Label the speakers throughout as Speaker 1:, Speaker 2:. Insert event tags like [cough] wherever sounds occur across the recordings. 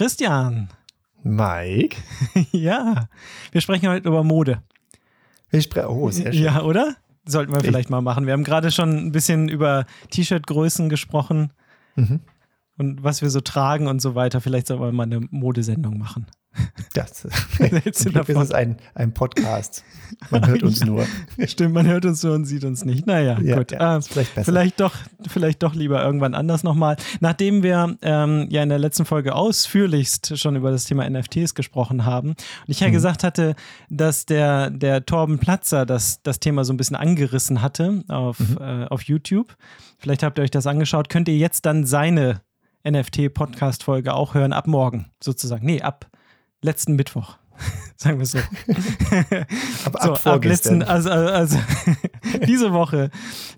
Speaker 1: Christian.
Speaker 2: Mike. [laughs]
Speaker 1: ja, wir sprechen heute über Mode.
Speaker 2: Wir sprechen, oh, sehr schön.
Speaker 1: Ja, oder? Sollten wir vielleicht mal machen. Wir haben gerade schon ein bisschen über T-Shirt-Größen gesprochen
Speaker 2: Mhm.
Speaker 1: und was wir so tragen und so weiter. Vielleicht sollten wir mal eine Modesendung machen. [laughs]
Speaker 2: Das, [laughs] Glück ist es ein, ein Podcast. Man hört uns nur. [laughs]
Speaker 1: Stimmt, man hört uns nur und sieht uns nicht. Naja,
Speaker 2: Ja,
Speaker 1: gut.
Speaker 2: ja, ist vielleicht besser.
Speaker 1: Vielleicht doch, vielleicht doch lieber irgendwann anders nochmal. Nachdem wir ähm, ja in der letzten Folge ausführlichst schon über das Thema NFTs gesprochen haben und ich ja
Speaker 2: Mhm.
Speaker 1: gesagt hatte, dass der, der Torben Platzer das, das Thema so ein bisschen angerissen hatte auf,
Speaker 2: Mhm.
Speaker 1: äh, auf YouTube. Vielleicht habt ihr euch das angeschaut. Könnt ihr jetzt dann seine NFT-Podcast-Folge auch hören, ab morgen sozusagen. Nee, ab letzten Mittwoch. [laughs] Sagen wir es so. [laughs] So,
Speaker 2: ab
Speaker 1: ab
Speaker 2: vorgestern.
Speaker 1: letzten, also, also [laughs] diese Woche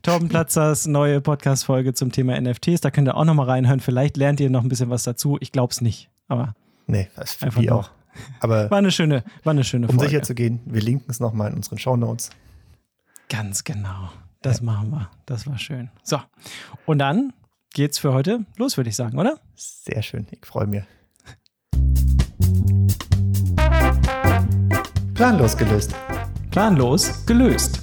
Speaker 1: Torben Platzers neue Podcast-Folge zum Thema NFTs. Da könnt ihr auch nochmal reinhören. Vielleicht lernt ihr noch ein bisschen was dazu. Ich glaube es nicht. Aber
Speaker 2: nee, das für
Speaker 1: Einfach
Speaker 2: die auch. Aber
Speaker 1: war eine schöne, war eine schöne
Speaker 2: um
Speaker 1: Folge.
Speaker 2: sicher zu gehen, wir linken es nochmal in unseren Shownotes.
Speaker 1: Ganz genau. Das machen wir. Das war schön. So. Und dann geht's für heute los, würde ich sagen, oder?
Speaker 2: Sehr schön, ich freue mich. Planlos gelöst.
Speaker 1: Planlos gelöst.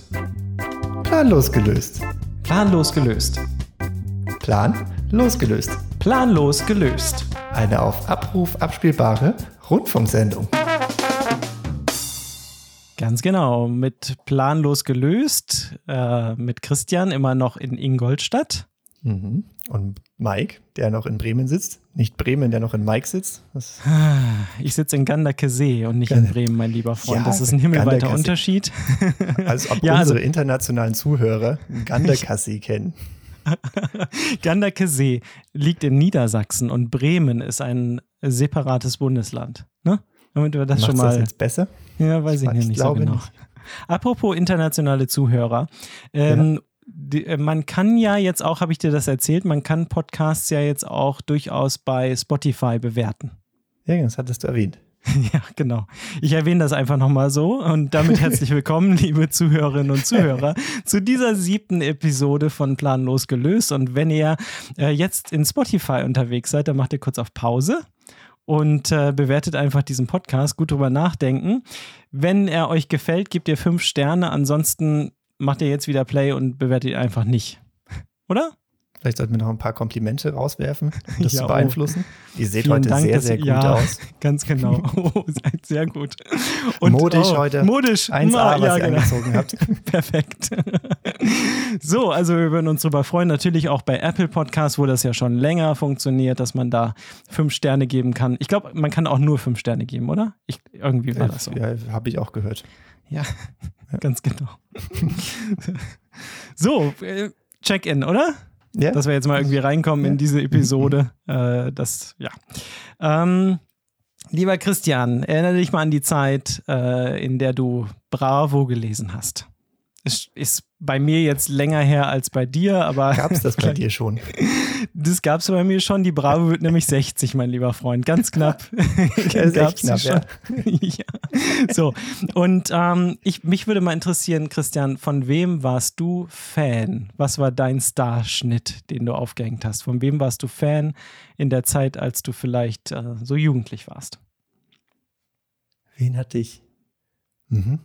Speaker 2: Planlos gelöst.
Speaker 1: Planlos gelöst.
Speaker 2: Plan losgelöst.
Speaker 1: Planlos gelöst.
Speaker 2: Eine auf Abruf abspielbare Rundfunksendung.
Speaker 1: Ganz genau. Mit Planlos gelöst. Äh, mit Christian immer noch in Ingolstadt.
Speaker 2: Mhm. Und Mike, der noch in Bremen sitzt. Nicht Bremen, der noch in Mike sitzt. Das,
Speaker 1: Ich sitze in Gandakesee und nicht in Bremen, mein lieber Freund.
Speaker 2: Ja,
Speaker 1: das ist ein himmelweiter
Speaker 2: Gandakesee.
Speaker 1: Unterschied. [laughs]
Speaker 2: als ob
Speaker 1: Ja, also-
Speaker 2: unsere internationalen Zuhörer Gandakassi kennen. [laughs]
Speaker 1: Gandakesee liegt in Niedersachsen und Bremen ist ein separates Bundesland. Ne? Damit wir das
Speaker 2: Macht's
Speaker 1: schon
Speaker 2: das
Speaker 1: mal.
Speaker 2: jetzt besser?
Speaker 1: ja, weiß ich,
Speaker 2: Ich
Speaker 1: nicht, nicht so
Speaker 2: glaube
Speaker 1: genau.
Speaker 2: nicht.
Speaker 1: Apropos internationale Zuhörer. Ähm, die, äh, man kann ja jetzt auch, habe ich dir das erzählt, man kann Podcasts ja jetzt auch durchaus bei Spotify bewerten.
Speaker 2: Ja, das hattest du erwähnt. [laughs]
Speaker 1: Ja, genau. Ich erwähne das einfach nochmal so und damit [laughs] herzlich willkommen, liebe Zuhörerinnen und Zuhörer, zu dieser siebten Episode von Planlos gelöst. Und wenn ihr äh, jetzt in Spotify unterwegs seid, dann macht ihr kurz auf Pause und äh, bewertet einfach diesen Podcast. Gut drüber nachdenken. Wenn er euch gefällt, gebt ihr fünf Sterne. Ansonsten macht ihr jetzt wieder Play und bewertet ihn einfach nicht. Oder?
Speaker 2: Vielleicht sollten wir noch ein paar Komplimente rauswerfen, um das [laughs]
Speaker 1: Ja,
Speaker 2: zu
Speaker 1: oh.
Speaker 2: beeinflussen. Ihr seht
Speaker 1: Vielen
Speaker 2: heute
Speaker 1: Dank,
Speaker 2: sehr, sehr gut
Speaker 1: ja.
Speaker 2: aus. [laughs]
Speaker 1: Ganz genau. Oh, seid sehr gut.
Speaker 2: Modisch heute.
Speaker 1: Modisch.
Speaker 2: 1A,
Speaker 1: Ma-
Speaker 2: was
Speaker 1: ja,
Speaker 2: ihr
Speaker 1: genau.
Speaker 2: angezogen habt. [laughs]
Speaker 1: Perfekt. so, also wir würden uns darüber freuen. Natürlich auch bei Apple Podcasts, wo das ja schon länger funktioniert, dass man da fünf Sterne geben kann. Ich glaube, man kann auch nur fünf Sterne geben, oder? Ich, irgendwie war das so.
Speaker 2: Ja, habe ich auch gehört.
Speaker 1: Ja, [laughs] ganz genau. so, äh, Check-in, oder?
Speaker 2: Ja,
Speaker 1: Dass wir jetzt mal irgendwie reinkommen in
Speaker 2: Ja.
Speaker 1: diese Episode. [laughs] Äh, das, ja. Ähm, lieber Christian, erinnere dich mal an die Zeit, äh, in der du Bravo gelesen hast. Es ist bei mir jetzt länger her als bei dir, aber
Speaker 2: gab es das bei [laughs] dir schon?
Speaker 1: das gab es bei mir schon. Die Bravo wird nämlich 60, mein lieber Freund. Ganz knapp. [laughs]
Speaker 2: ist
Speaker 1: sie
Speaker 2: knapp,
Speaker 1: schon. [laughs] ja. So, und ähm, ich, mich würde mal interessieren, Christian, von wem warst du Fan? Was war dein Starschnitt, den du aufgehängt hast? Von wem warst du Fan in der Zeit, als du vielleicht äh, so jugendlich warst?
Speaker 2: Wen hatte ich? Mhm.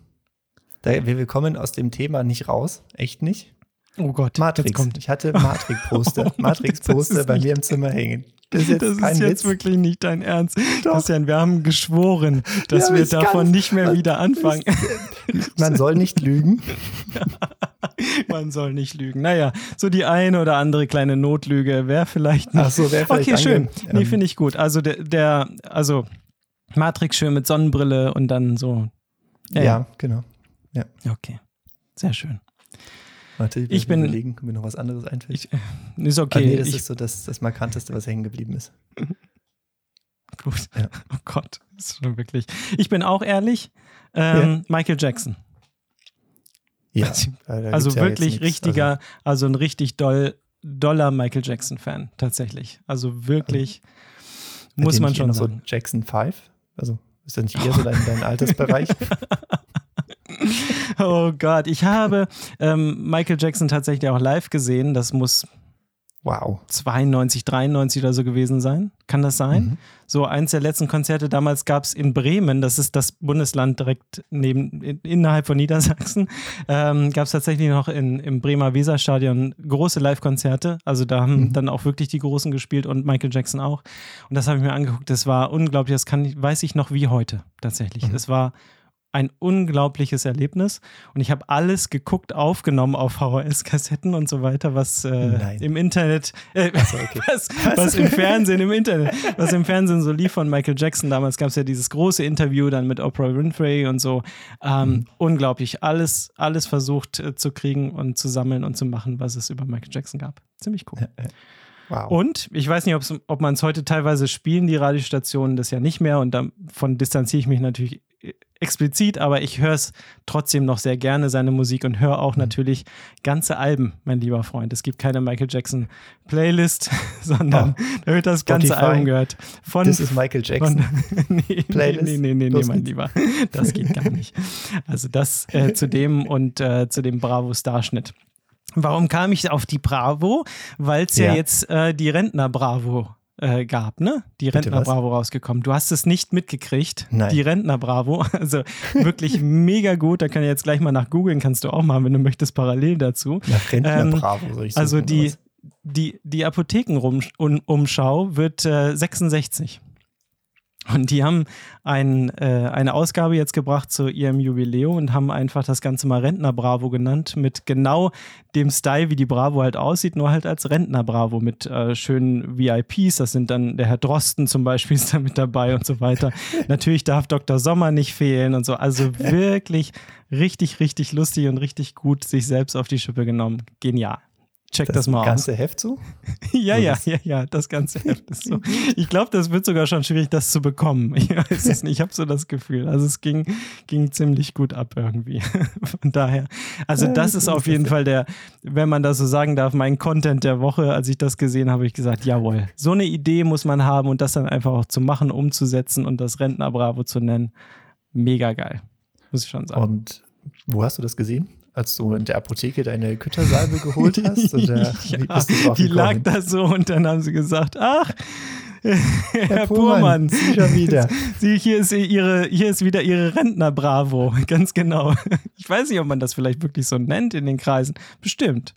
Speaker 2: Wir wir kommen aus dem Thema nicht raus. Echt nicht?
Speaker 1: Oh Gott,
Speaker 2: Matrix.
Speaker 1: kommt.
Speaker 2: Ich hatte Matrix-Poster. [laughs]
Speaker 1: Oh,
Speaker 2: Matrix-Poster bei
Speaker 1: nicht-
Speaker 2: mir im Zimmer hängen. Das ist jetzt
Speaker 1: Das ist jetzt wirklich nicht dein Ernst.
Speaker 2: Doch.
Speaker 1: Christian, wir haben geschworen, dass
Speaker 2: Ja,
Speaker 1: wir davon nicht mehr wieder anfangen.
Speaker 2: Man soll nicht lügen. [laughs]
Speaker 1: Man soll nicht lügen. Naja, so die eine oder andere kleine Notlüge wäre vielleicht noch
Speaker 2: Ach so, wäre vielleicht
Speaker 1: Okay, schön. Nee,
Speaker 2: ähm,
Speaker 1: finde ich gut. Also der, der, also Matrix schön mit Sonnenbrille und dann so.
Speaker 2: Ja, genau.
Speaker 1: Okay. Sehr schön.
Speaker 2: Warte, ich,
Speaker 1: Ich
Speaker 2: bin
Speaker 1: bin-
Speaker 2: überlegen, ob mir noch was anderes einfällt.
Speaker 1: Ich, äh, ist
Speaker 2: Ah,
Speaker 1: okay.
Speaker 2: nee, das
Speaker 1: ich,
Speaker 2: ist so das, das Markanteste, was hängen geblieben ist. [laughs]
Speaker 1: gut.
Speaker 2: Ja.
Speaker 1: Oh Gott, ist schon wirklich. Ich bin auch ehrlich. Ähm, Michael Jackson.
Speaker 2: Ja,
Speaker 1: Also- Also
Speaker 2: ja
Speaker 1: wirklich
Speaker 2: nichts.
Speaker 1: richtiger, also, ein richtig doll, doller Michael Jackson-Fan, tatsächlich. Also wirklich,
Speaker 2: Also,
Speaker 1: muss man schon sagen.
Speaker 2: so Jackson 5? Also ist das nicht eher [laughs] so dein, dein Altersbereich? [laughs]
Speaker 1: Oh Gott, ich habe ähm, Michael Jackson tatsächlich auch live gesehen. Das muss
Speaker 2: Wow.
Speaker 1: 92, 93 oder so gewesen sein. Kann das sein?
Speaker 2: Mhm.
Speaker 1: So eins der letzten Konzerte damals gab es in Bremen, das ist das Bundesland direkt neben, in, innerhalb von Niedersachsen, ähm, gab es tatsächlich noch in, im Bremer Weserstadion große Live-Konzerte. Also da haben
Speaker 2: Mhm.
Speaker 1: dann auch wirklich die Großen gespielt und Michael Jackson auch. Und das habe ich mir angeguckt. Das war unglaublich, das kann weiß ich noch wie heute tatsächlich.
Speaker 2: Mhm.
Speaker 1: Es war ein unglaubliches Erlebnis und ich habe alles geguckt, aufgenommen auf VHS-Kassetten und so weiter, was äh, im Internet, äh,
Speaker 2: so, okay. [laughs]
Speaker 1: was, was im Fernsehen, im Internet, was im Fernsehen so lief von Michael Jackson. Damals gab es ja dieses große Interview dann mit Oprah Winfrey und so. Ähm,
Speaker 2: Mhm.
Speaker 1: Unglaublich, alles, alles versucht äh, zu kriegen und zu sammeln und zu machen, was es über Michael Jackson gab. Ziemlich cool.
Speaker 2: Wow.
Speaker 1: Und ich weiß nicht, ob man es heute teilweise spielen, die Radiostationen, das ja nicht mehr. Und davon distanziere ich mich natürlich explizit, aber ich höre es trotzdem noch sehr gerne, seine Musik, und höre
Speaker 2: Mhm.
Speaker 1: auch natürlich ganze Alben, mein lieber Freund. Es gibt keine Michael Jackson Playlist, [laughs] sondern da wird das ganze
Speaker 2: Oh. Spotify.
Speaker 1: Album gehört. Von,
Speaker 2: das ist Michael Jackson. [laughs]
Speaker 1: von, nee,
Speaker 2: Playlist?
Speaker 1: nee, nee, nee, nee,
Speaker 2: Los
Speaker 1: mein. Lieber. Das geht gar nicht. Also das äh, zu dem und äh, zu dem Bravo-Starschnitt. Warum kam ich auf die Bravo? Weil es ja.
Speaker 2: Ja.
Speaker 1: jetzt äh, die Rentner-Bravo äh, gab, ne? Die
Speaker 2: Bitte
Speaker 1: Rentner-Bravo rausgekommen. Du hast es nicht mitgekriegt.
Speaker 2: Nein.
Speaker 1: Die Rentner-Bravo. [laughs] Also wirklich mega gut. Da kann ich jetzt gleich mal nach googeln, kannst du auch machen, wenn du möchtest, parallel dazu.
Speaker 2: Nach Rentner
Speaker 1: Ähm,
Speaker 2: Bravo soll ich
Speaker 1: Also
Speaker 2: suchen,
Speaker 1: die, die, die Apothekenumschau wird äh, 66. Und die haben ein, äh, eine Ausgabe jetzt gebracht zu ihrem Jubiläum und haben einfach das Ganze mal Rentner Bravo genannt, mit genau dem Style, wie die Bravo halt aussieht, nur halt als Rentner Bravo mit äh, schönen VIPs. Das sind dann der Herr Drosten zum Beispiel [laughs] ist da mit dabei und so weiter. [laughs] Natürlich darf Dr. Sommer nicht fehlen und so. Also wirklich richtig, richtig lustig und richtig gut sich selbst auf die Schippe genommen. Genial. Check das,
Speaker 2: das
Speaker 1: mal aus.
Speaker 2: ganze Heft so? [laughs]
Speaker 1: Ja, ja,
Speaker 2: das-
Speaker 1: ja, ja, das ganze Heft ist so. Ich glaube, das wird sogar schon schwierig, das zu bekommen. Ich weiß es nicht, ich habe so das Gefühl. Also es ging, ging ziemlich gut ab irgendwie. [laughs] Von daher, also das
Speaker 2: das
Speaker 1: ist auf jeden. Fall der, wenn man das so sagen darf, mein Content der Woche. Als ich das gesehen habe, habe ich gesagt, jawohl, so eine Idee muss man haben und das dann einfach auch zu machen, umzusetzen und das Rentner Bravo zu nennen. Mega geil, muss ich schon sagen.
Speaker 2: Und wo hast du das gesehen? Als du in der Apotheke deine Küttersalbe geholt hast? Oder wie [laughs]
Speaker 1: ja, die lag da so und dann haben sie gesagt, ach, Herr,
Speaker 2: Puhrmann,
Speaker 1: Purmann,
Speaker 2: schon [laughs] wieder.
Speaker 1: Sie, hier, ist ihre, hier ist wieder Ihre Rentner-Bravo, [laughs] ganz genau. Ich weiß nicht, ob man das vielleicht wirklich so nennt in den Kreisen. Bestimmt.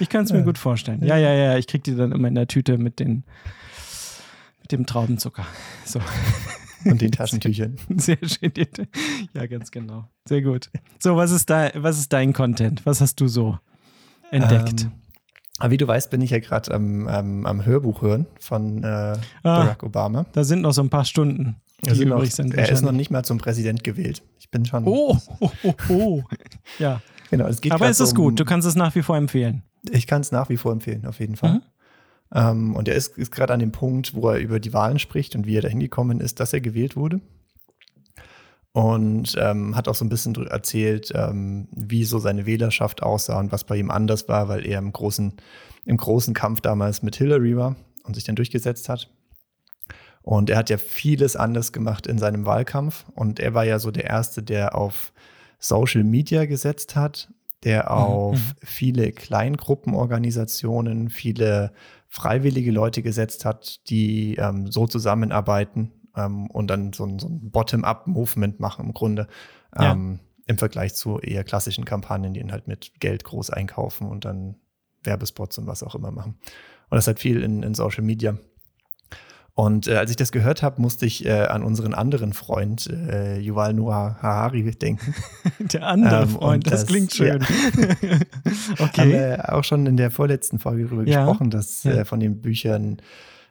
Speaker 1: Ich kann es mir
Speaker 2: Ja.
Speaker 1: gut vorstellen. Ja, ja, ja, ich kriege die dann immer in der Tüte mit, den, mit dem Traubenzucker. So,
Speaker 2: Und den Taschentüchern.
Speaker 1: sehr schön. Ja, ganz genau. Sehr gut. So, was ist, da, was ist dein Content? Was hast du so entdeckt?
Speaker 2: Ähm, aber wie du weißt, bin ich ja gerade am, am, am Hörbuch hören von äh, Barack Obama.
Speaker 1: Da sind noch so ein paar Stunden, die
Speaker 2: noch,
Speaker 1: übrig sind.
Speaker 2: er ist noch nicht mal zum Präsident gewählt. Ich bin schon.
Speaker 1: Oh, oh, oh, oh. Ja,
Speaker 2: Genau, es geht
Speaker 1: aber es ist
Speaker 2: um-
Speaker 1: gut. Du kannst es nach wie vor empfehlen.
Speaker 2: Ich kann es nach wie vor empfehlen, auf jeden Fall.
Speaker 1: Mhm.
Speaker 2: Ähm, und er ist, ist gerade an dem Punkt, wo er über die Wahlen spricht und wie er dahin gekommen ist, dass er gewählt wurde. Und ähm, hat auch so ein bisschen erzählt, ähm, wie so seine Wählerschaft aussah und was bei ihm anders war, weil er im großen, im großen Kampf damals mit Hillary war und sich dann durchgesetzt hat. Und er hat ja vieles anders gemacht in seinem Wahlkampf. Und er war ja so der Erste, der auf Social Media gesetzt hat, der auf
Speaker 1: Mhm.
Speaker 2: viele Kleingruppenorganisationen, viele freiwillige Leute gesetzt hat, die ähm, so zusammenarbeiten ähm, und dann so ein, so ein Bottom-up-Movement machen im Grunde.
Speaker 1: Ja.
Speaker 2: Ähm, Im Vergleich zu eher klassischen Kampagnen, die ihn halt mit Geld groß einkaufen und dann Werbespots und was auch immer machen. Und das hat viel in, in Social Media. Und äh, als ich das gehört habe, musste ich äh, an unseren anderen Freund äh, Yuval Noah Harari denken. [laughs]
Speaker 1: Der andere
Speaker 2: Ähm,
Speaker 1: Freund,
Speaker 2: und
Speaker 1: das,
Speaker 2: das-
Speaker 1: klingt schön. [laughs]
Speaker 2: Haben
Speaker 1: okay.
Speaker 2: wir auch schon in der vorletzten Folge darüber
Speaker 1: Ja.
Speaker 2: gesprochen, dass
Speaker 1: Ja.
Speaker 2: äh, von den Büchern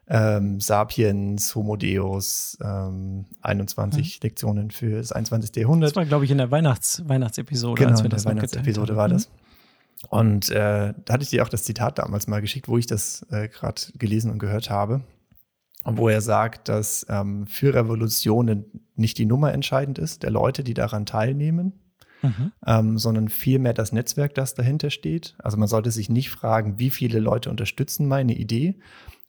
Speaker 2: ähm, Sapiens, Homo Deus, ähm, 21 Lektionen für das 21. Jahrhundert.
Speaker 1: Das war, glaube ich, in der Weihnachts Weihnachtsepisode,
Speaker 2: Genau,
Speaker 1: als wir
Speaker 2: in der Weihnachtsepisode war das. Und äh, da hatte ich dir auch das Zitat damals mal geschickt, wo ich das äh, gerade gelesen und gehört habe. Und wo er sagt, dass ähm, für Revolutionen nicht die Nummer entscheidend ist, der Leute, die daran teilnehmen,
Speaker 1: Mhm.
Speaker 2: ähm, sondern vielmehr das Netzwerk, das dahinter steht. Also man sollte sich nicht fragen, wie viele Leute unterstützen meine Idee,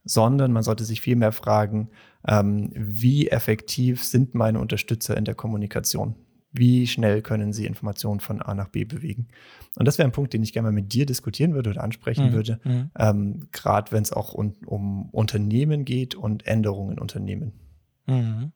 Speaker 2: sondern man sollte sich vielmehr fragen, ähm, wie effektiv sind meine Unterstützer in der Kommunikation. wie schnell können sie Informationen von A nach B bewegen. Und das wäre ein Punkt, den ich gerne mal mit dir diskutieren würde oder ansprechen mhm. würde, mhm. ähm, gerade wenn es auch um, um, Unternehmen geht und Änderungen in Unternehmen. Mhm.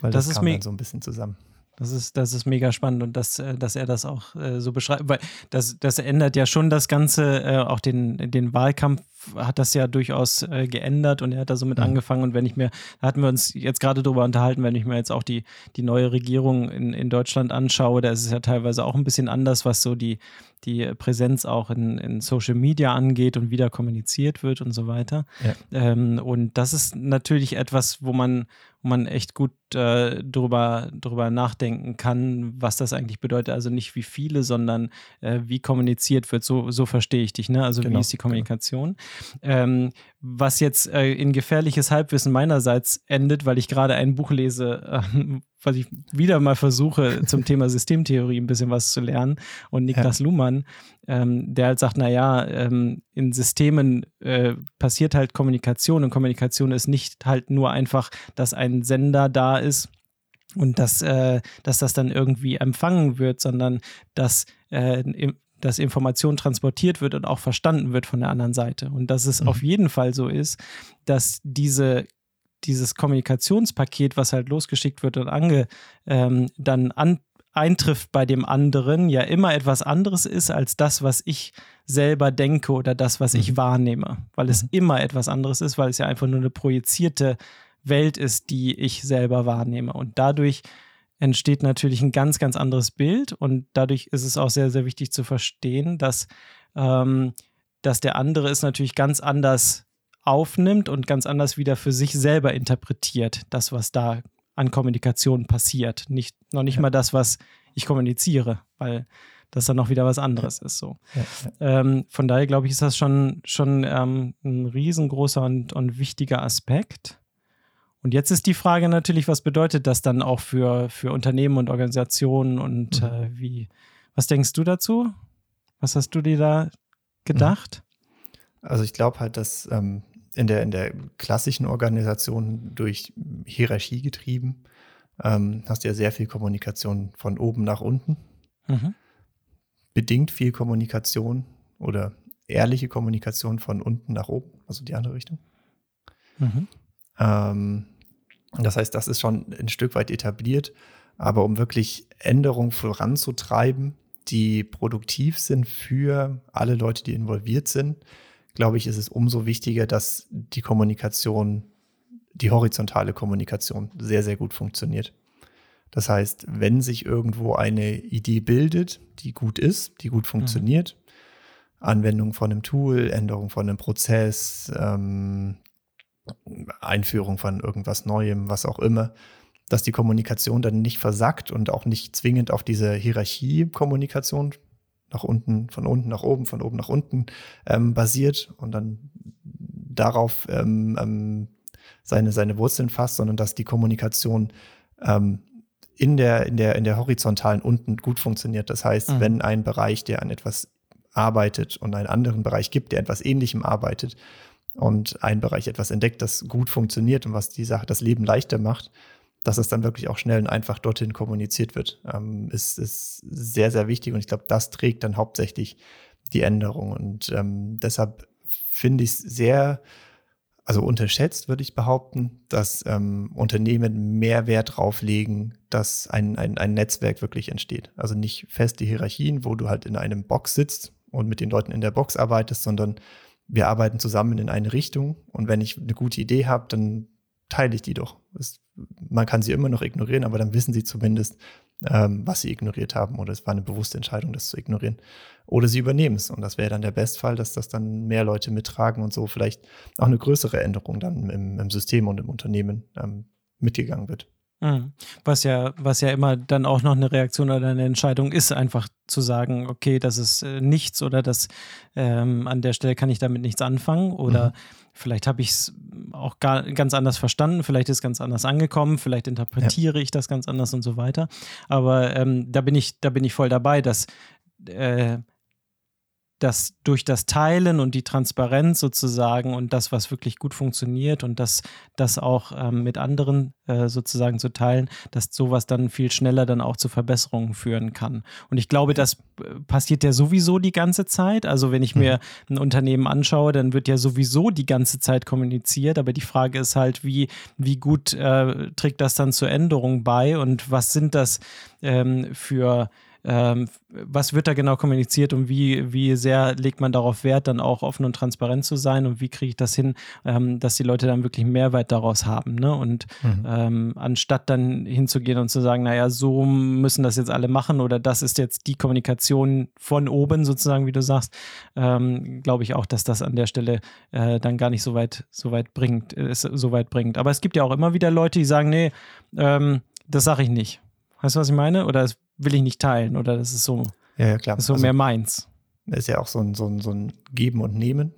Speaker 2: Weil das, das kam dann so ein bisschen zusammen.
Speaker 1: Das ist, das ist mega spannend und dass, äh, dass er das auch äh, so beschreibt, weil das, das ändert ja schon das Ganze, äh, auch den, den Wahlkampf hat das ja durchaus äh, geändert und er hat da so mit mhm. angefangen. Und wenn ich mir, da hatten wir uns jetzt gerade drüber unterhalten, wenn ich mir jetzt auch die, die neue Regierung in, in Deutschland anschaue, da ist es ja teilweise auch ein bisschen anders, was so die, die Präsenz auch in, in Social Media angeht und wie da kommuniziert wird und so weiter. Ja. Ähm, und das ist natürlich etwas, wo man, wo man echt gut äh, drüber, drüber nachdenken kann, was das eigentlich bedeutet. Also nicht wie viele, sondern äh, wie kommuniziert wird. So, so verstehe ich dich, ne? Also genau, wie ist die. Kommunikation? Genau. Ähm, was jetzt äh, in gefährliches Halbwissen meinerseits endet, weil ich gerade ein Buch lese, äh, was ich wieder mal versuche, zum Thema Systemtheorie ein bisschen was zu lernen. Und Niklas ja. Luhmann, ähm, der halt sagt, naja, ähm, in Systemen äh, passiert halt Kommunikation und Kommunikation ist nicht halt nur einfach, dass ein Sender da ist und dass, äh, dass das dann irgendwie empfangen wird, sondern dass äh, dass Information transportiert wird und auch verstanden wird von der anderen Seite. Und dass es mhm. auf jeden Fall so ist, dass diese dieses Kommunikationspaket, was halt losgeschickt wird und ange, ähm, dann an, eintrifft bei dem anderen, ja immer etwas anderes ist als das, was ich selber denke oder das, was mhm. ich wahrnehme. Weil es mhm. immer etwas anderes ist, weil es ja einfach nur eine projizierte Welt ist, die ich selber wahrnehme. Und dadurch entsteht natürlich ein ganz, ganz anderes Bild und dadurch ist es auch sehr, sehr wichtig zu verstehen, dass, ähm, dass der andere es natürlich ganz anders aufnimmt und ganz anders wieder für sich selber interpretiert, das, was da an Kommunikation passiert. Nicht, noch nicht ja. mal das, was ich kommuniziere, weil das dann noch wieder was anderes ja. ist. So. Ja, ähm, von daher glaube ich, ist das schon, schon ähm, ein riesengroßer und, und wichtiger Aspekt. Und jetzt ist die Frage natürlich, was bedeutet das dann auch für, für Unternehmen und Organisationen und mhm. äh, wie, was denkst du dazu? Was hast du dir da gedacht?
Speaker 2: Also ich glaube halt, dass ähm, in, der, in der klassischen Organisation durch Hierarchie getrieben ähm, hast du ja sehr viel Kommunikation von oben nach unten. Mhm. Bedingt viel Kommunikation oder ehrliche Kommunikation von unten nach oben, also die andere Richtung. Mhm. Ähm, das heißt, das ist schon ein Stück weit etabliert. Aber um wirklich Änderungen voranzutreiben, die produktiv sind für alle Leute, die involviert sind, glaube ich, ist es umso wichtiger, dass die Kommunikation, die horizontale Kommunikation sehr, sehr gut funktioniert. Das heißt, wenn sich irgendwo eine Idee bildet, die gut ist, die gut mhm. funktioniert, mhm. Anwendung von einem Tool, Änderung von einem Prozess, ähm, Einführung von irgendwas Neuem, was auch immer, dass die Kommunikation dann nicht versackt und auch nicht zwingend auf diese Hierarchie-Kommunikation nach unten, von unten nach oben, von oben nach unten ähm, basiert und dann darauf ähm, ähm, seine, seine Wurzeln fasst, sondern dass die Kommunikation ähm, in, der, in, der, in der horizontalen unten gut funktioniert. Das heißt, mhm. wenn ein Bereich, der an etwas arbeitet und einen anderen Bereich gibt, der etwas Ähnlichem arbeitet, und ein Bereich etwas entdeckt, das gut funktioniert und was die Sache, das Leben leichter macht, dass es dann wirklich auch schnell und einfach dorthin kommuniziert wird, ähm, ist, ist sehr, sehr wichtig. Und ich glaube, das trägt dann hauptsächlich die Änderung. Und ähm, deshalb finde ich es sehr, also unterschätzt, würde ich behaupten, dass ähm, Unternehmen mehr Wert drauf legen, dass ein, ein, ein Netzwerk wirklich entsteht. Also nicht feste Hierarchien, wo du halt in einem Box sitzt und mit den Leuten in der Box arbeitest, sondern wir arbeiten zusammen in eine Richtung und wenn ich eine gute Idee habe, dann teile ich die doch. Es, man kann sie immer noch ignorieren, aber dann wissen sie zumindest, ähm, was sie ignoriert haben oder es war eine bewusste Entscheidung, das zu ignorieren. Oder sie übernehmen es und das wäre dann der Bestfall, dass das dann mehr Leute mittragen und so vielleicht auch eine größere Änderung dann im, im System und im Unternehmen ähm, mitgegangen wird.
Speaker 1: Mhm. Was ja, was ja immer dann auch noch eine Reaktion oder eine Entscheidung ist, einfach zu sagen, okay, das ist äh, nichts oder das ähm, an der Stelle kann ich damit nichts anfangen oder mhm. vielleicht habe ich es auch gar, ganz anders verstanden, vielleicht ist es ganz anders angekommen, vielleicht interpretiere ja. ich das ganz anders und so weiter. Aber ähm, da bin ich, da bin ich voll dabei, dass äh, dass durch das Teilen und die Transparenz sozusagen und das, was wirklich gut funktioniert und das, das auch ähm, mit anderen äh, sozusagen zu teilen, dass sowas dann viel schneller dann auch zu Verbesserungen führen kann. Und ich glaube, das äh, passiert ja sowieso die ganze Zeit. Also wenn ich mir mhm. ein Unternehmen anschaue, dann wird ja sowieso die ganze Zeit kommuniziert. Aber die Frage ist halt, wie, wie gut äh, trägt das dann zur Änderung bei und was sind das ähm, für ähm, was wird da genau kommuniziert und wie, wie sehr legt man darauf Wert, dann auch offen und transparent zu sein und wie kriege ich das hin, ähm, dass die Leute dann wirklich Mehrwert daraus haben. Ne? Und mhm. ähm, anstatt dann hinzugehen und zu sagen, naja, so müssen das jetzt alle machen oder das ist jetzt die Kommunikation von oben sozusagen, wie du sagst, ähm, glaube ich auch, dass das an der Stelle äh, dann gar nicht so weit, so weit bringt, äh, so weit bringt. Aber es gibt ja auch immer wieder Leute, die sagen, nee, ähm, das sage ich nicht. Weißt du, was ich meine? Oder es will ich nicht teilen oder das ist so,
Speaker 2: ja, ja, klar.
Speaker 1: so also, mehr meins.
Speaker 2: Ist ja auch so ein, so ein, so ein Geben und Nehmen.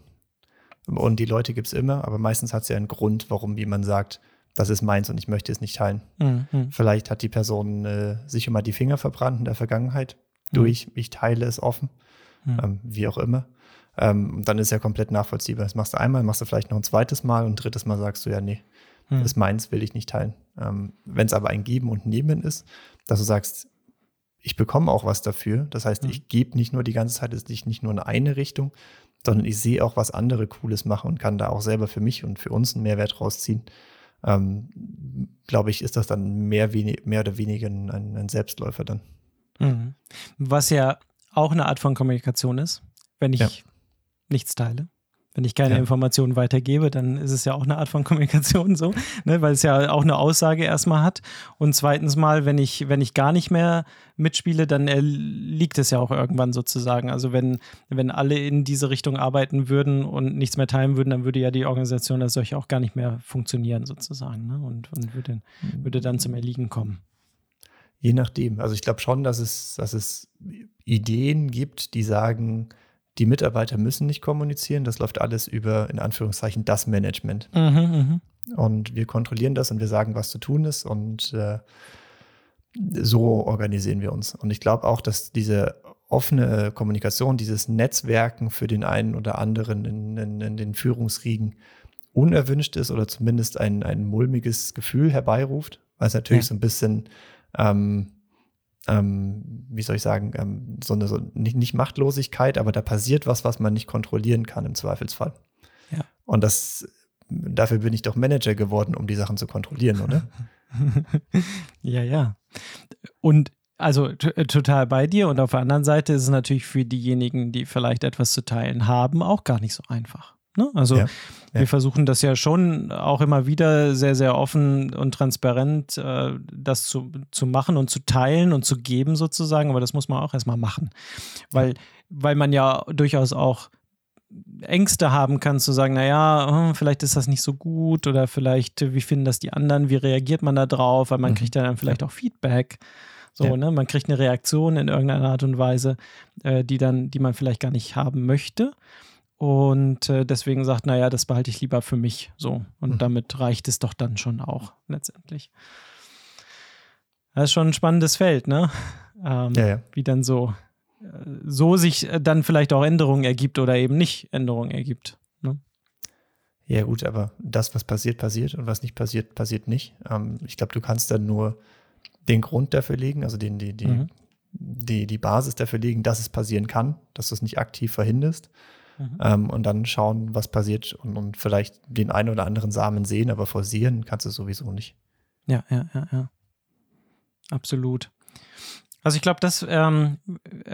Speaker 2: Und die Leute gibt es immer, aber meistens hat es ja einen Grund, warum jemand sagt, das ist meins und ich möchte es nicht teilen. Mhm. Vielleicht hat die Person äh, sich immer die Finger verbrannt in der Vergangenheit mhm. durch, ich teile es offen, mhm. ähm, wie auch immer. Ähm, dann ist ja komplett nachvollziehbar. Das machst du einmal, machst du vielleicht noch ein zweites Mal und ein drittes Mal sagst du ja, nee, das mhm. ist meins, will ich nicht teilen. Ähm, Wenn es aber ein Geben und Nehmen ist, dass du sagst, ich bekomme auch was dafür. Das heißt, mhm. ich gebe nicht nur die ganze Zeit, es ist nicht nur in eine Richtung, sondern ich sehe auch, was andere Cooles machen und kann da auch selber für mich und für uns einen Mehrwert rausziehen. Ähm, Glaube ich, ist das dann mehr, wenig, mehr oder weniger ein, ein Selbstläufer dann.
Speaker 1: Mhm. Was ja auch eine Art von Kommunikation ist, wenn ich ja. nichts teile. Wenn ich keine ja. Informationen weitergebe, dann ist es ja auch eine Art von [laughs] Kommunikation so, ne, weil es ja auch eine Aussage erstmal hat. Und zweitens mal, wenn ich, wenn ich gar nicht mehr mitspiele, dann liegt es ja auch irgendwann sozusagen. Also wenn, wenn alle in diese Richtung arbeiten würden und nichts mehr teilen würden, dann würde ja die Organisation als solche auch gar nicht mehr funktionieren sozusagen ne? und, und würde, würde dann zum Erliegen kommen.
Speaker 2: Je nachdem. Also ich glaube schon, dass es, dass es Ideen gibt, die sagen, die Mitarbeiter müssen nicht kommunizieren. Das läuft alles über, in Anführungszeichen, das Management. Mhm, mh. Und wir kontrollieren das und wir sagen, was zu tun ist. Und äh, so organisieren wir uns. Und ich glaube auch, dass diese offene Kommunikation, dieses Netzwerken für den einen oder anderen in, in, in den Führungsriegen unerwünscht ist oder zumindest ein, ein mulmiges Gefühl herbeiruft, weil es natürlich ja. so ein bisschen ähm, ähm, wie soll ich sagen, ähm, so eine so nicht, nicht Machtlosigkeit, aber da passiert was, was man nicht kontrollieren kann im Zweifelsfall. Ja. Und das dafür bin ich doch Manager geworden, um die Sachen zu kontrollieren, oder? [laughs]
Speaker 1: ja, ja. Und also total bei dir. Und auf der anderen Seite ist es natürlich für diejenigen, die vielleicht etwas zu teilen haben, auch gar nicht so einfach. Ne? Also ja, ja. wir versuchen das ja schon auch immer wieder sehr, sehr offen und transparent, äh, das zu, zu machen und zu teilen und zu geben sozusagen, aber das muss man auch erstmal machen. Weil, ja. weil man ja durchaus auch Ängste haben kann, zu sagen, naja, hm, vielleicht ist das nicht so gut oder vielleicht, wie finden das die anderen, wie reagiert man da drauf, weil man mhm. kriegt ja dann vielleicht auch Feedback. So, ja. ne? Man kriegt eine Reaktion in irgendeiner Art und Weise, äh, die dann, die man vielleicht gar nicht haben möchte und äh, deswegen sagt, naja, das behalte ich lieber für mich so. Und mhm. damit reicht es doch dann schon auch letztendlich. Das ist schon ein spannendes Feld, ne? Ähm, ja, ja. Wie dann so, äh, so sich äh, dann vielleicht auch Änderungen ergibt oder eben nicht Änderungen ergibt. Ne?
Speaker 2: Ja, gut, aber das, was passiert, passiert und was nicht passiert, passiert nicht. Ähm, ich glaube, du kannst dann nur den Grund dafür legen, also den, die, die, mhm. die, die Basis dafür legen, dass es passieren kann, dass du es nicht aktiv verhinderst. Mhm. Ähm, und dann schauen, was passiert und, und vielleicht den einen oder anderen Samen sehen, aber forcieren kannst du sowieso nicht.
Speaker 1: Ja, ja, ja, ja. Absolut. Also ich glaube, das ähm, äh,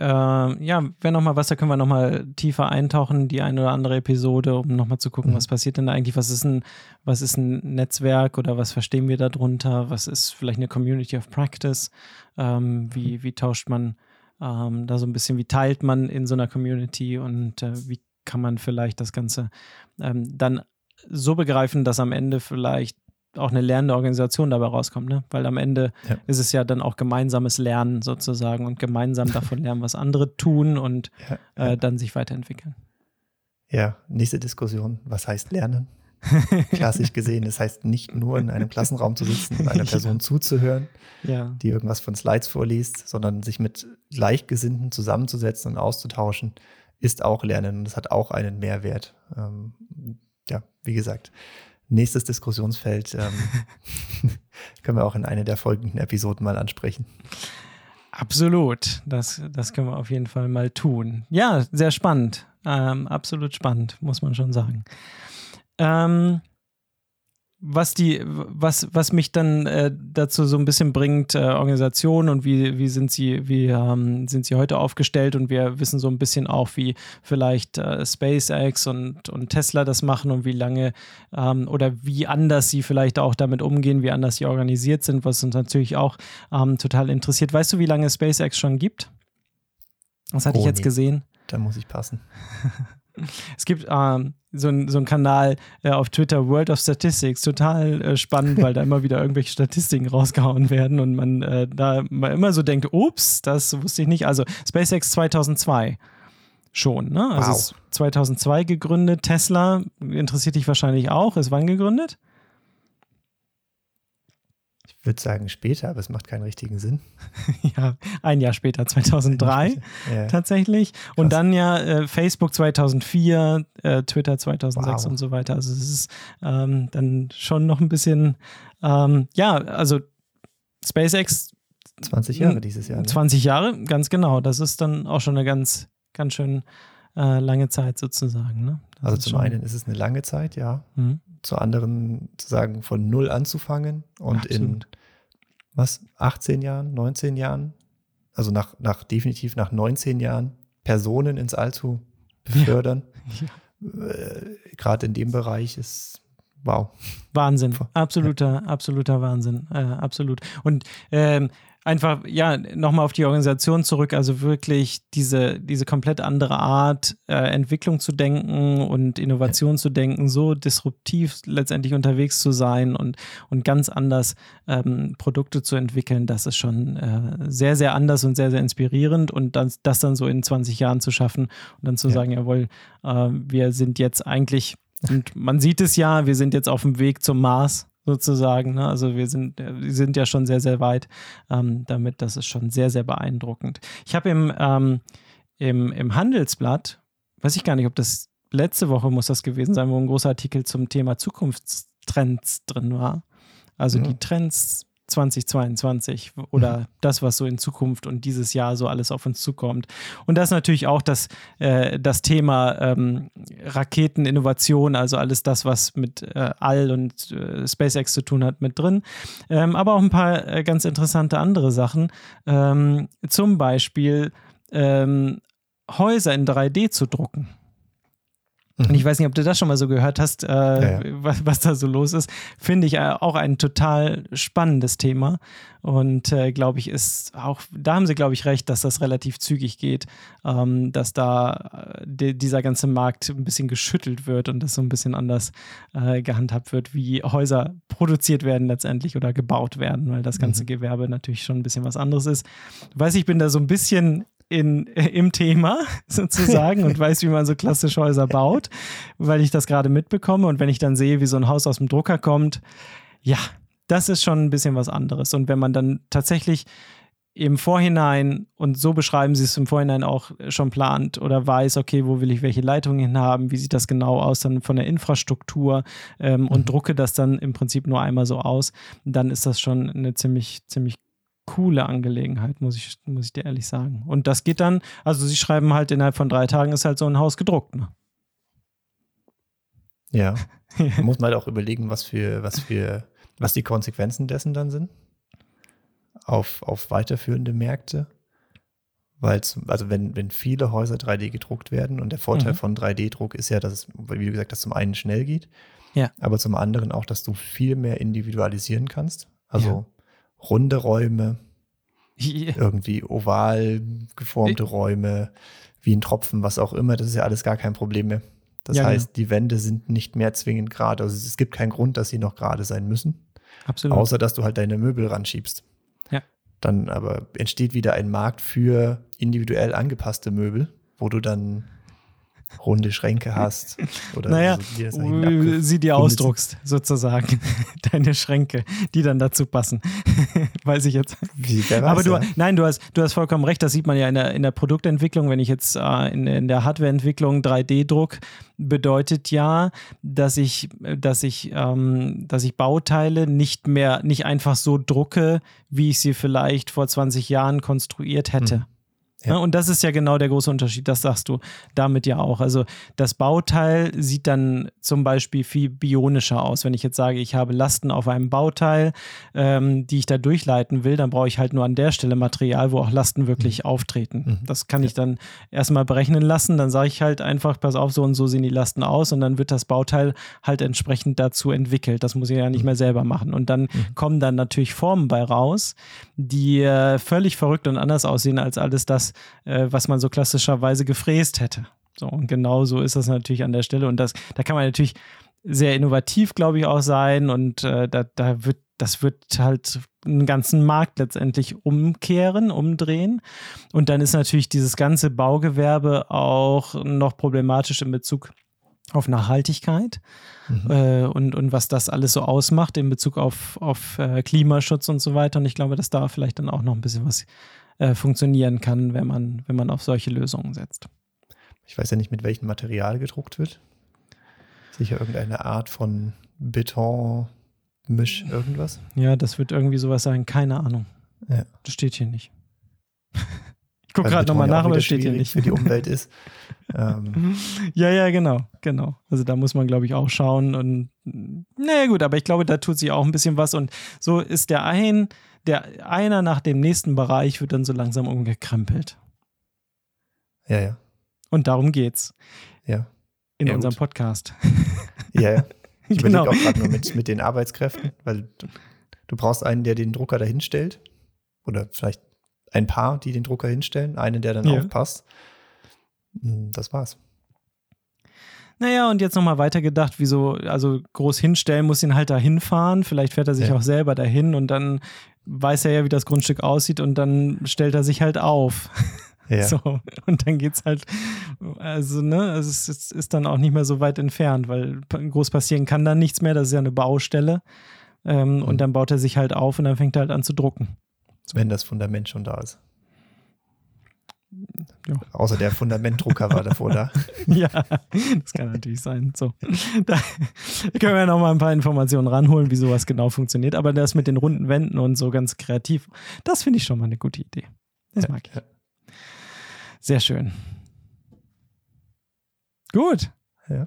Speaker 1: ja, wäre nochmal was, da können wir nochmal tiefer eintauchen, die eine oder andere Episode, um nochmal zu gucken, mhm. was passiert denn da eigentlich, was ist ein, was ist ein Netzwerk oder was verstehen wir darunter, was ist vielleicht eine Community of Practice, ähm, wie, wie tauscht man ähm, da so ein bisschen, wie teilt man in so einer Community und äh, wie kann man vielleicht das Ganze ähm, dann so begreifen, dass am Ende vielleicht auch eine lernende Organisation dabei rauskommt, ne? Weil am Ende ja. ist es ja dann auch gemeinsames Lernen sozusagen und gemeinsam davon lernen, was andere tun und ja, ja. Äh, dann sich weiterentwickeln.
Speaker 2: Ja, nächste Diskussion. Was heißt Lernen? Klassisch gesehen, das heißt nicht nur in einem Klassenraum zu sitzen und einer [laughs] Person zuzuhören, die irgendwas von Slides vorliest, sondern sich mit Gleichgesinnten zusammenzusetzen und auszutauschen, ist auch Lernen und es hat auch einen Mehrwert. Ähm, ja, wie gesagt, nächstes Diskussionsfeld ähm, [laughs] [laughs] können wir auch in einer der folgenden Episoden mal ansprechen.
Speaker 1: Absolut, das, das können wir auf jeden Fall mal tun. Ja, sehr spannend, ähm, absolut spannend, muss man schon sagen. Ähm, was die, was, was mich dann äh, dazu so ein bisschen bringt, äh, Organisation und wie, wie sind sie, wie ähm, sind sie heute aufgestellt und wir wissen so ein bisschen auch, wie vielleicht äh, SpaceX und, und Tesla das machen und wie lange ähm, oder wie anders sie vielleicht auch damit umgehen, wie anders sie organisiert sind, was uns natürlich auch ähm, total interessiert. Weißt du, wie lange SpaceX schon gibt? Das hatte oh, ich jetzt nee. gesehen.
Speaker 2: Da muss ich passen. [laughs]
Speaker 1: Es gibt ähm, so, ein, so einen Kanal äh, auf Twitter, World of Statistics, total äh, spannend, weil da immer wieder irgendwelche Statistiken rausgehauen werden und man äh, da immer so denkt, ups, das wusste ich nicht. Also SpaceX 2002 schon, ne? Also wow. 2002 gegründet. Tesla interessiert dich wahrscheinlich auch. Ist wann gegründet?
Speaker 2: Würde sagen später, aber es macht keinen richtigen Sinn. [laughs]
Speaker 1: ja, ein Jahr später, 2003 ja. tatsächlich. Krass. Und dann ja äh, Facebook 2004, äh, Twitter 2006 wow. und so weiter. Also es ist ähm, dann schon noch ein bisschen, ähm, ja, also SpaceX.
Speaker 2: 20 Jahre dieses Jahr. Ne?
Speaker 1: 20 Jahre, ganz genau. Das ist dann auch schon eine ganz, ganz schön äh, lange Zeit sozusagen. Ne?
Speaker 2: Also zum einen ist es eine lange Zeit, ja. Mhm. Zu anderen zu sagen, von null anzufangen und Absolut. in was, 18 Jahren, 19 Jahren, also nach, nach definitiv nach 19 Jahren Personen ins All zu [laughs] befördern. Ja. Ja. Äh, Gerade in dem Bereich ist wow.
Speaker 1: Wahnsinn, absoluter, absoluter Wahnsinn, äh, absolut. Und ähm, einfach, ja, nochmal auf die Organisation zurück, also wirklich diese, diese komplett andere Art, äh, Entwicklung zu denken und Innovation zu denken, so disruptiv letztendlich unterwegs zu sein und, und ganz anders ähm, Produkte zu entwickeln, das ist schon äh, sehr, sehr anders und sehr, sehr inspirierend und das, das dann so in 20 Jahren zu schaffen und dann zu ja. sagen, jawohl, äh, wir sind jetzt eigentlich, und man sieht es ja, wir sind jetzt auf dem Weg zum Mars sozusagen. Ne? Also wir sind, wir sind ja schon sehr, sehr weit ähm, damit. Das ist schon sehr, sehr beeindruckend. Ich habe im, ähm, im, im Handelsblatt, weiß ich gar nicht, ob das letzte Woche muss das gewesen sein, wo ein großer Artikel zum Thema Zukunftstrends drin war. Also ja. die Trends 2022 oder mhm. das, was so in Zukunft und dieses Jahr so alles auf uns zukommt. Und das ist natürlich auch das, äh, das Thema ähm, Raketeninnovation, also alles das, was mit äh, All und äh, SpaceX zu tun hat, mit drin. Ähm, aber auch ein paar äh, ganz interessante andere Sachen. Ähm, zum Beispiel ähm, Häuser in 3D zu drucken. Und ich weiß nicht, ob du das schon mal so gehört hast, äh, ja, ja. Was, was, da so los ist. Finde ich äh, auch ein total spannendes Thema. Und äh, glaube ich, ist auch, da haben sie, glaube ich, recht, dass das relativ zügig geht, ähm, dass da äh, die, dieser ganze Markt ein bisschen geschüttelt wird und das so ein bisschen anders äh, gehandhabt wird, wie Häuser produziert werden letztendlich oder gebaut werden, weil das ganze mhm. Gewerbe natürlich schon ein bisschen was anderes ist. Ich weiß, ich bin da so ein bisschen in, im Thema [laughs] sozusagen und weiß, wie man so klassische Häuser baut, weil ich das gerade mitbekomme. Und wenn ich dann sehe, wie so ein Haus aus dem Drucker kommt, ja, das ist schon ein bisschen was anderes. Und wenn man dann tatsächlich im Vorhinein, und so beschreiben sie es im Vorhinein auch schon plant oder weiß, okay, wo will ich welche Leitungen hin haben, wie sieht das genau aus dann von der Infrastruktur ähm, mhm. und drucke das dann im Prinzip nur einmal so aus, dann ist das schon eine ziemlich, ziemlich coole Angelegenheit, muss ich, muss ich dir ehrlich sagen. Und das geht dann, also sie schreiben halt innerhalb von drei Tagen ist halt so ein Haus gedruckt. Ne?
Speaker 2: Ja. [laughs] Man muss mal halt auch überlegen, was für, was für, was die Konsequenzen dessen dann sind. Auf, auf weiterführende Märkte. Weil, also wenn, wenn viele Häuser 3D gedruckt werden und der Vorteil mhm. von 3D-Druck ist ja, dass es, wie du gesagt hast, zum einen schnell geht, ja. aber zum anderen auch, dass du viel mehr individualisieren kannst. Also ja runde Räume, yeah. irgendwie oval geformte Räume, wie ein Tropfen, was auch immer, das ist ja alles gar kein Problem mehr. Das ja, heißt, genau. die Wände sind nicht mehr zwingend gerade. Also es gibt keinen Grund, dass sie noch gerade sein müssen. Absolut. Außer, dass du halt deine Möbel ranschiebst. Ja. Dann aber entsteht wieder ein Markt für individuell angepasste Möbel, wo du dann runde Schränke hast. Oder
Speaker 1: naja,
Speaker 2: so, wie das eigentlich
Speaker 1: sie dir ausdruckst, sozusagen. [laughs] Deine Schränke, die dann dazu passen. [laughs] Weiß ich jetzt.
Speaker 2: Wie, wer weiß,
Speaker 1: Aber du,
Speaker 2: ja.
Speaker 1: nein, du hast, du hast vollkommen recht. Das sieht man ja in der, in der Produktentwicklung. Wenn ich jetzt äh, in, in der Hardwareentwicklung 3D-Druck bedeutet ja, dass ich, dass ich, ähm, dass ich Bauteile nicht mehr, nicht einfach so drucke, wie ich sie vielleicht vor 20 Jahren konstruiert hätte.
Speaker 2: Mhm. Ja.
Speaker 1: Ja, und das ist ja genau der große Unterschied, das sagst du damit ja auch. Also das Bauteil sieht dann zum Beispiel viel bionischer aus. Wenn ich jetzt sage, ich habe Lasten auf einem Bauteil, ähm, die ich da durchleiten will, dann brauche ich halt nur an der Stelle Material, wo auch Lasten wirklich auftreten.
Speaker 2: Mhm.
Speaker 1: Das kann ich dann erstmal berechnen lassen. Dann sage ich halt einfach, pass auf, so und so sehen die Lasten aus und dann wird das Bauteil halt entsprechend dazu entwickelt. Das muss ich ja nicht mehr selber machen. Und dann kommen dann natürlich Formen bei raus, die äh, völlig verrückt und anders aussehen als alles das, äh, was man so klassischerweise gefräst hätte. So, und genau so ist das natürlich an der Stelle. Und das, da kann man natürlich sehr innovativ, glaube ich, auch sein. Und äh, da, da wird, das wird halt einen ganzen Markt letztendlich umkehren, umdrehen. Und dann ist natürlich dieses ganze Baugewerbe auch noch problematisch in Bezug auf Nachhaltigkeit
Speaker 2: Mhm.
Speaker 1: äh, und, und was das alles so ausmacht in Bezug auf, auf äh, Klimaschutz und so weiter. Und ich glaube, dass da vielleicht dann auch noch ein bisschen was äh, funktionieren kann, wenn man, wenn man auf solche Lösungen setzt.
Speaker 2: Ich weiß ja nicht, mit welchem Material gedruckt wird. Sicher irgendeine Art von Beton, Misch, irgendwas.
Speaker 1: Ja, das wird irgendwie sowas sein, keine Ahnung.
Speaker 2: Ja.
Speaker 1: Das steht hier nicht. [laughs] Ich gucke
Speaker 2: Weil
Speaker 1: gerade nochmal nach, aber das steht hier nicht.
Speaker 2: Für die Umwelt [laughs] ist. ähm,
Speaker 1: Ja, ja, genau, genau. Also da muss man, glaube ich, auch schauen und naja gut, aber ich glaube, da tut sich auch ein bisschen was und so ist der ein, der einer nach dem nächsten Bereich wird dann so langsam umgekrempelt.
Speaker 2: ja, ja,
Speaker 1: Und darum geht's
Speaker 2: ja.
Speaker 1: in
Speaker 2: Ja,
Speaker 1: unserem
Speaker 2: gut.
Speaker 1: Podcast.
Speaker 2: Ja, ja. [laughs] Ich
Speaker 1: Genau.
Speaker 2: überlege auch gerade nur mit, mit den Arbeitskräften, weil du, du brauchst einen, der den Drucker da hinstellt. Oder vielleicht ein paar, die den Drucker hinstellen, einen, der dann
Speaker 1: Ja.
Speaker 2: aufpasst. Hm, Das war's.
Speaker 1: Naja, und jetzt nochmal weitergedacht, wieso, also groß hinstellen, muss ihn halt da hinfahren. Vielleicht fährt er sich
Speaker 2: Ja.
Speaker 1: auch selber dahin und dann weiß er ja, wie das Grundstück aussieht und dann stellt er sich halt auf.
Speaker 2: Ja. [laughs]
Speaker 1: So, und dann geht's halt, also, ne, also es ist, ist dann auch nicht mehr so weit entfernt, weil groß passieren kann dann nichts mehr, das ist ja eine Baustelle. Ähm,
Speaker 2: Mhm.
Speaker 1: Und dann baut er sich halt auf und dann fängt er halt an zu drucken.
Speaker 2: Wenn das Fundament schon da ist.
Speaker 1: Ja.
Speaker 2: Außer der Fundamentdrucker war davor da. [laughs]
Speaker 1: ja, das kann natürlich sein. So. Da können wir noch mal ein paar Informationen ranholen, wie sowas genau funktioniert. Aber das mit den runden Wänden und so ganz kreativ, das finde ich schon mal eine gute Idee. Das mag ich.
Speaker 2: Ja.
Speaker 1: Sehr schön. Gut.
Speaker 2: Ja.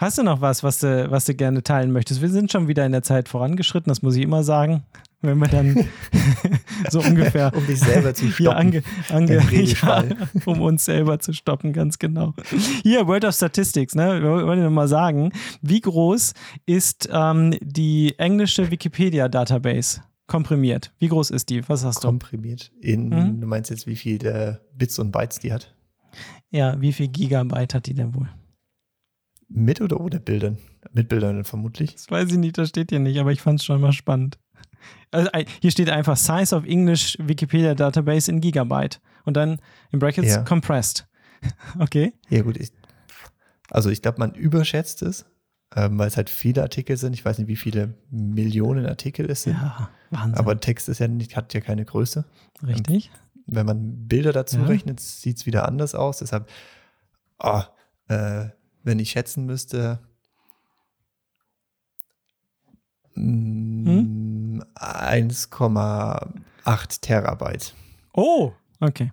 Speaker 1: Hast du noch was, was du, was du gerne teilen möchtest? Wir sind schon wieder in der Zeit vorangeschritten, das muss ich immer sagen. Wenn wir dann [laughs] so ungefähr
Speaker 2: um dich selber zu [laughs] stoppen.
Speaker 1: ange, ange [laughs] ja, um uns selber zu stoppen, ganz genau. Hier, Word of Statistics, ne? Wir wollen nur mal sagen, wie groß ist ähm, die englische Wikipedia-Database komprimiert? Wie groß ist die? Was hast du?
Speaker 2: komprimiert in,
Speaker 1: Mhm.
Speaker 2: du meinst jetzt, wie viel der Bits und Bytes die hat?
Speaker 1: Ja, wie viel Gigabyte hat die denn wohl?
Speaker 2: Mit oder ohne Bildern? Mit Bildern vermutlich.
Speaker 1: Das weiß ich nicht, das steht hier nicht, aber ich fand es schon mal spannend. Also, hier steht einfach Size of English Wikipedia Database in Gigabyte und dann in Brackets
Speaker 2: Ja.
Speaker 1: compressed. [laughs] Okay.
Speaker 2: Ja, gut. Ich, also, ich glaube, man überschätzt es, ähm, weil es halt viele Artikel sind. Ich weiß nicht, wie viele Millionen Artikel es sind.
Speaker 1: Ja, Wahnsinn.
Speaker 2: Aber Text ist ja nicht, hat ja keine Größe.
Speaker 1: Richtig.
Speaker 2: Wenn man Bilder dazu
Speaker 1: Ja.
Speaker 2: rechnet, sieht es wieder anders aus. Deshalb, ah, äh, wenn ich schätzen müsste, mm, 1,8 Terabyte.
Speaker 1: Oh, okay.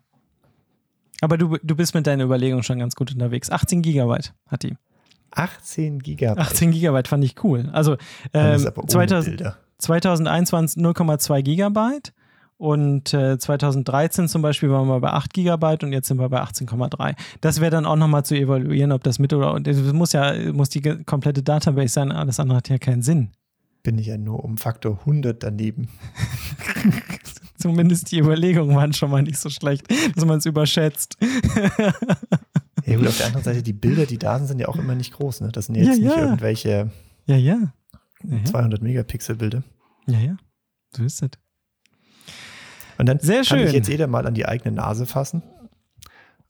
Speaker 1: Aber du, du bist mit deiner Überlegung schon ganz gut unterwegs. 18 Gigabyte hat die.
Speaker 2: 18 Gigabyte.
Speaker 1: 18 Gigabyte fand ich cool. Also ähm,
Speaker 2: aber ohne
Speaker 1: 2000,
Speaker 2: Bilder.
Speaker 1: 2001 waren es 0,2 Gigabyte und äh, 2013 zum Beispiel waren wir bei 8 Gigabyte und jetzt sind wir bei 18,3. Das wäre dann auch nochmal zu evaluieren, ob das mit oder und es muss ja muss die komplette Database sein. Alles andere hat ja keinen Sinn.
Speaker 2: Bin ich ja nur um Faktor 100 daneben. [laughs]
Speaker 1: Zumindest die Überlegungen waren schon mal nicht so schlecht, dass man es überschätzt.
Speaker 2: Ja, gut, auf der anderen Seite, die Bilder, die da sind, sind ja auch immer nicht groß. Ne? Das sind ja
Speaker 1: Ja,
Speaker 2: jetzt nicht
Speaker 1: ja.
Speaker 2: irgendwelche
Speaker 1: Ja, ja. Ja, ja.
Speaker 2: 200 Megapixel Bilder.
Speaker 1: ja, ja. So ist es.
Speaker 2: Und dann
Speaker 1: Sehr
Speaker 2: kann
Speaker 1: schön.
Speaker 2: ich jetzt jeder mal an die eigene Nase fassen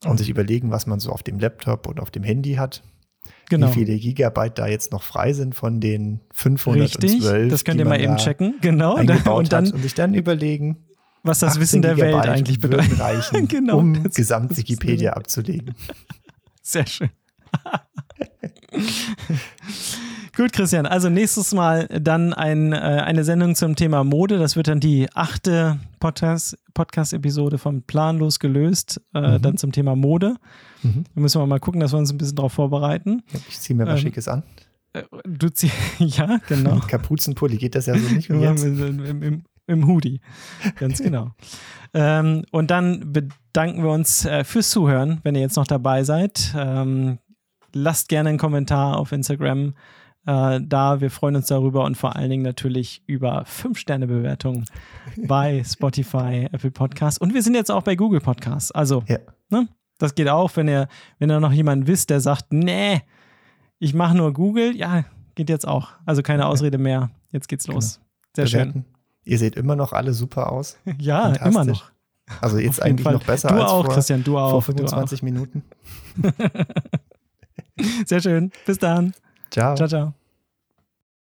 Speaker 2: und sich überlegen, was man so auf dem Laptop und auf dem Handy hat.
Speaker 1: Genau.
Speaker 2: Wie viele Gigabyte da jetzt noch frei sind von den 512.
Speaker 1: Richtig, das könnt ihr mal eben checken. Genau. Und dann,
Speaker 2: und sich dann überlegen,
Speaker 1: was das
Speaker 2: 18
Speaker 1: Wissen der Welt
Speaker 2: Gigabyte
Speaker 1: eigentlich
Speaker 2: würden
Speaker 1: bedeutet.
Speaker 2: reichen, [laughs]
Speaker 1: Genau,
Speaker 2: um
Speaker 1: das-
Speaker 2: gesamt Wikipedia abzulegen. [laughs]
Speaker 1: Sehr schön. [laughs] Gut, Christian. Also nächstes Mal dann ein, äh, eine Sendung zum Thema Mode. Das wird dann die achte Podcast- Podcast-Episode von Planlos gelöst, äh,
Speaker 2: Mhm.
Speaker 1: dann zum Thema Mode.
Speaker 2: Mhm.
Speaker 1: Da müssen wir mal gucken, dass wir uns ein bisschen darauf vorbereiten.
Speaker 2: Ich ziehe mir was
Speaker 1: Ähm,
Speaker 2: Schickes an.
Speaker 1: Äh, Du zieh [laughs] ja, genau.
Speaker 2: Mit [laughs] Kapuzenpulli geht das ja so nicht jetzt.
Speaker 1: Im, im, im, im Hoodie. Ganz genau. [laughs] ähm, und dann bedanken wir uns äh, fürs Zuhören, wenn ihr jetzt noch dabei seid. Ähm, lasst gerne einen Kommentar auf Instagram äh, da. Wir freuen uns darüber und vor allen Dingen natürlich über 5-Sterne-Bewertungen [laughs] bei Spotify, Apple Podcasts. Und wir sind jetzt auch bei Google Podcasts. Also,
Speaker 2: Ja.
Speaker 1: ne, das geht auch, wenn ihr, wenn ihr noch jemanden wisst, der sagt, nee, ich mache nur Google. Ja, geht jetzt auch. Also keine Ausrede mehr. Jetzt geht's los. Sehr schön.
Speaker 2: Bewerten. Ihr seht immer noch alle super aus. [laughs]
Speaker 1: Ja, immer noch.
Speaker 2: Also jetzt eigentlich
Speaker 1: Fall.
Speaker 2: noch besser
Speaker 1: Du
Speaker 2: als
Speaker 1: auch,
Speaker 2: vor,
Speaker 1: Christian, du auch.
Speaker 2: vor
Speaker 1: du
Speaker 2: 25 Minuten. [laughs]
Speaker 1: Sehr schön. Bis dann.
Speaker 2: Ciao.
Speaker 1: Ciao, ciao.